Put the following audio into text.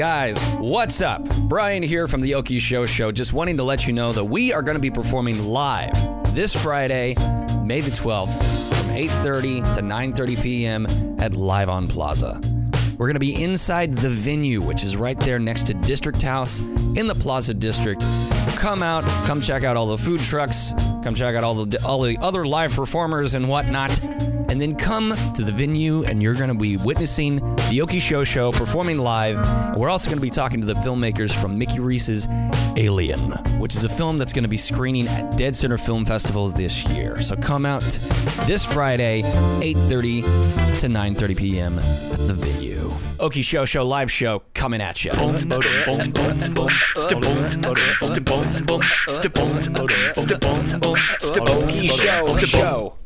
Guys, what's up? Brian here from the Okie Show Show. Just wanting to let you know that we are going to be performing live this Friday, May the 12th, from 8:30 to 9:30 p.m. at Live on Plaza. We're going to be inside the venue, which is right there next to District House in the Plaza District. Come out, come check out all the food trucks, come check out all the all the other live performers and whatnot, and then come to the venue and you're going to be witnessing the Okie Show Show performing live. And we're also going to be talking to the filmmakers from Mickey Reece's Alien, which is a film that's going to be screening at Dead Center Film Festival this year. So come out this Friday, 8:30 to 9:30 p.m. at the venue. Okie Show Show live show coming at you. Show Show.